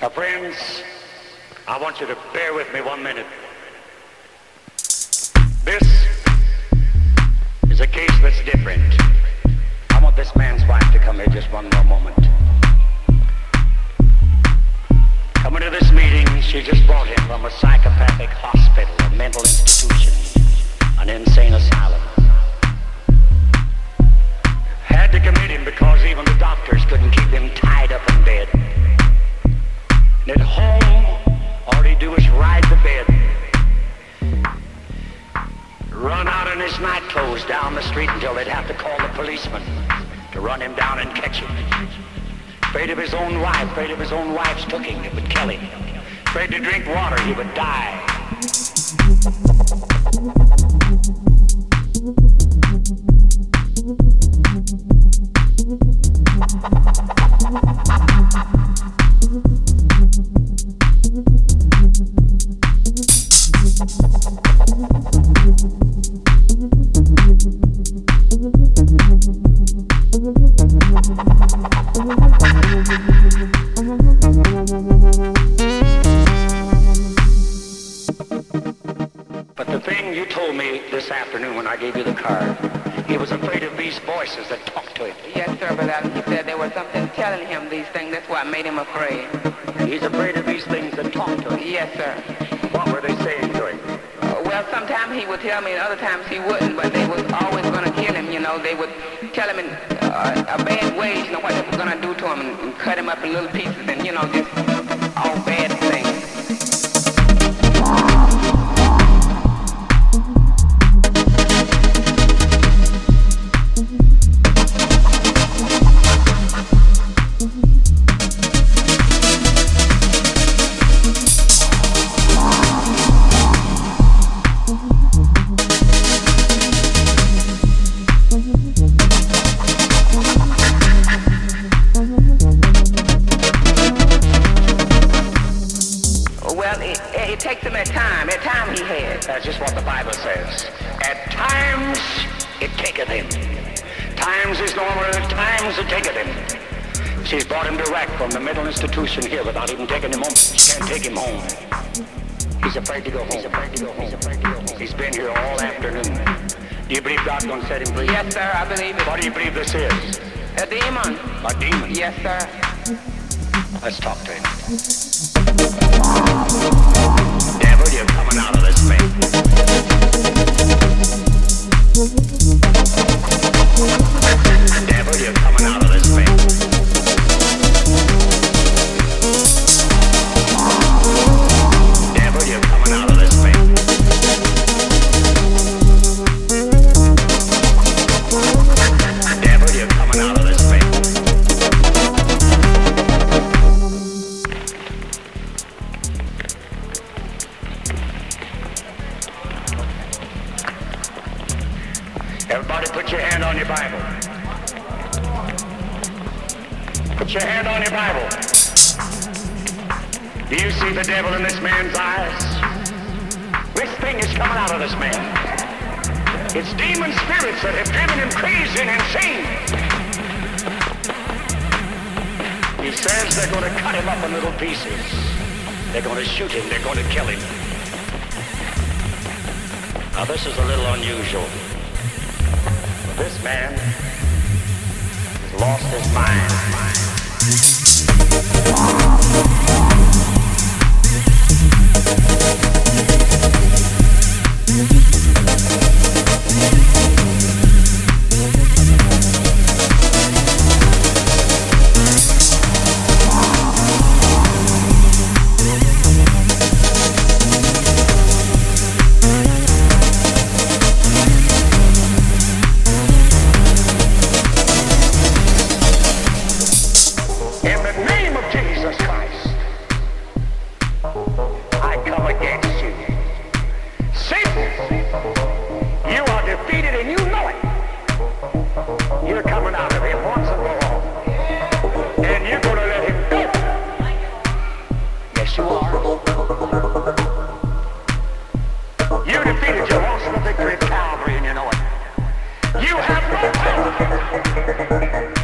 Now, friends, I want you to bear with me one minute. This is a case that's different. Down the street until they'd have to call the policeman to run him down and catch him. Afraid of his own wife, afraid of his own wife's cooking, it would kill him. Afraid to drink water, he would die. When I gave you the card, he was afraid of these voices that talked to him. Yes, sir, but uh, he said there was something telling him these things. That's what made him afraid. He's afraid of these things that talk to him. Yes, sir. What were they saying to him? Uh, well, sometimes he would tell me, and other times he wouldn't, but they was always going to kill him, you know. They would tell him in uh, a bad way, you know, what they were going to do to him and, and cut him up in little pieces and, you know, just Well, it, it takes him at time. At time he has. That's just what the Bible says. At times it taketh him. Times is normal, at times it taketh him. She's brought him direct from the mental institution here without even taking him home. She can't take him home. He's afraid to go home. He's afraid to go home. He's afraid to go home. He's been here all afternoon. Do you believe God's going to set him free? Yes, sir, I believe it. What do you believe this is? A demon. A demon? Yes, sir. Let's talk to him. Devil, you're coming out of this man. Everybody put your hand on your Bible. Put your hand on your Bible. Do you see the devil in this man's eyes? This thing is coming out of this man. It's demon spirits that have driven him crazy and insane. He says they're going to cut him up in little pieces. They're going to shoot him. They're going to kill him. Now this is a little unusual. Man has lost his mind. You have no power.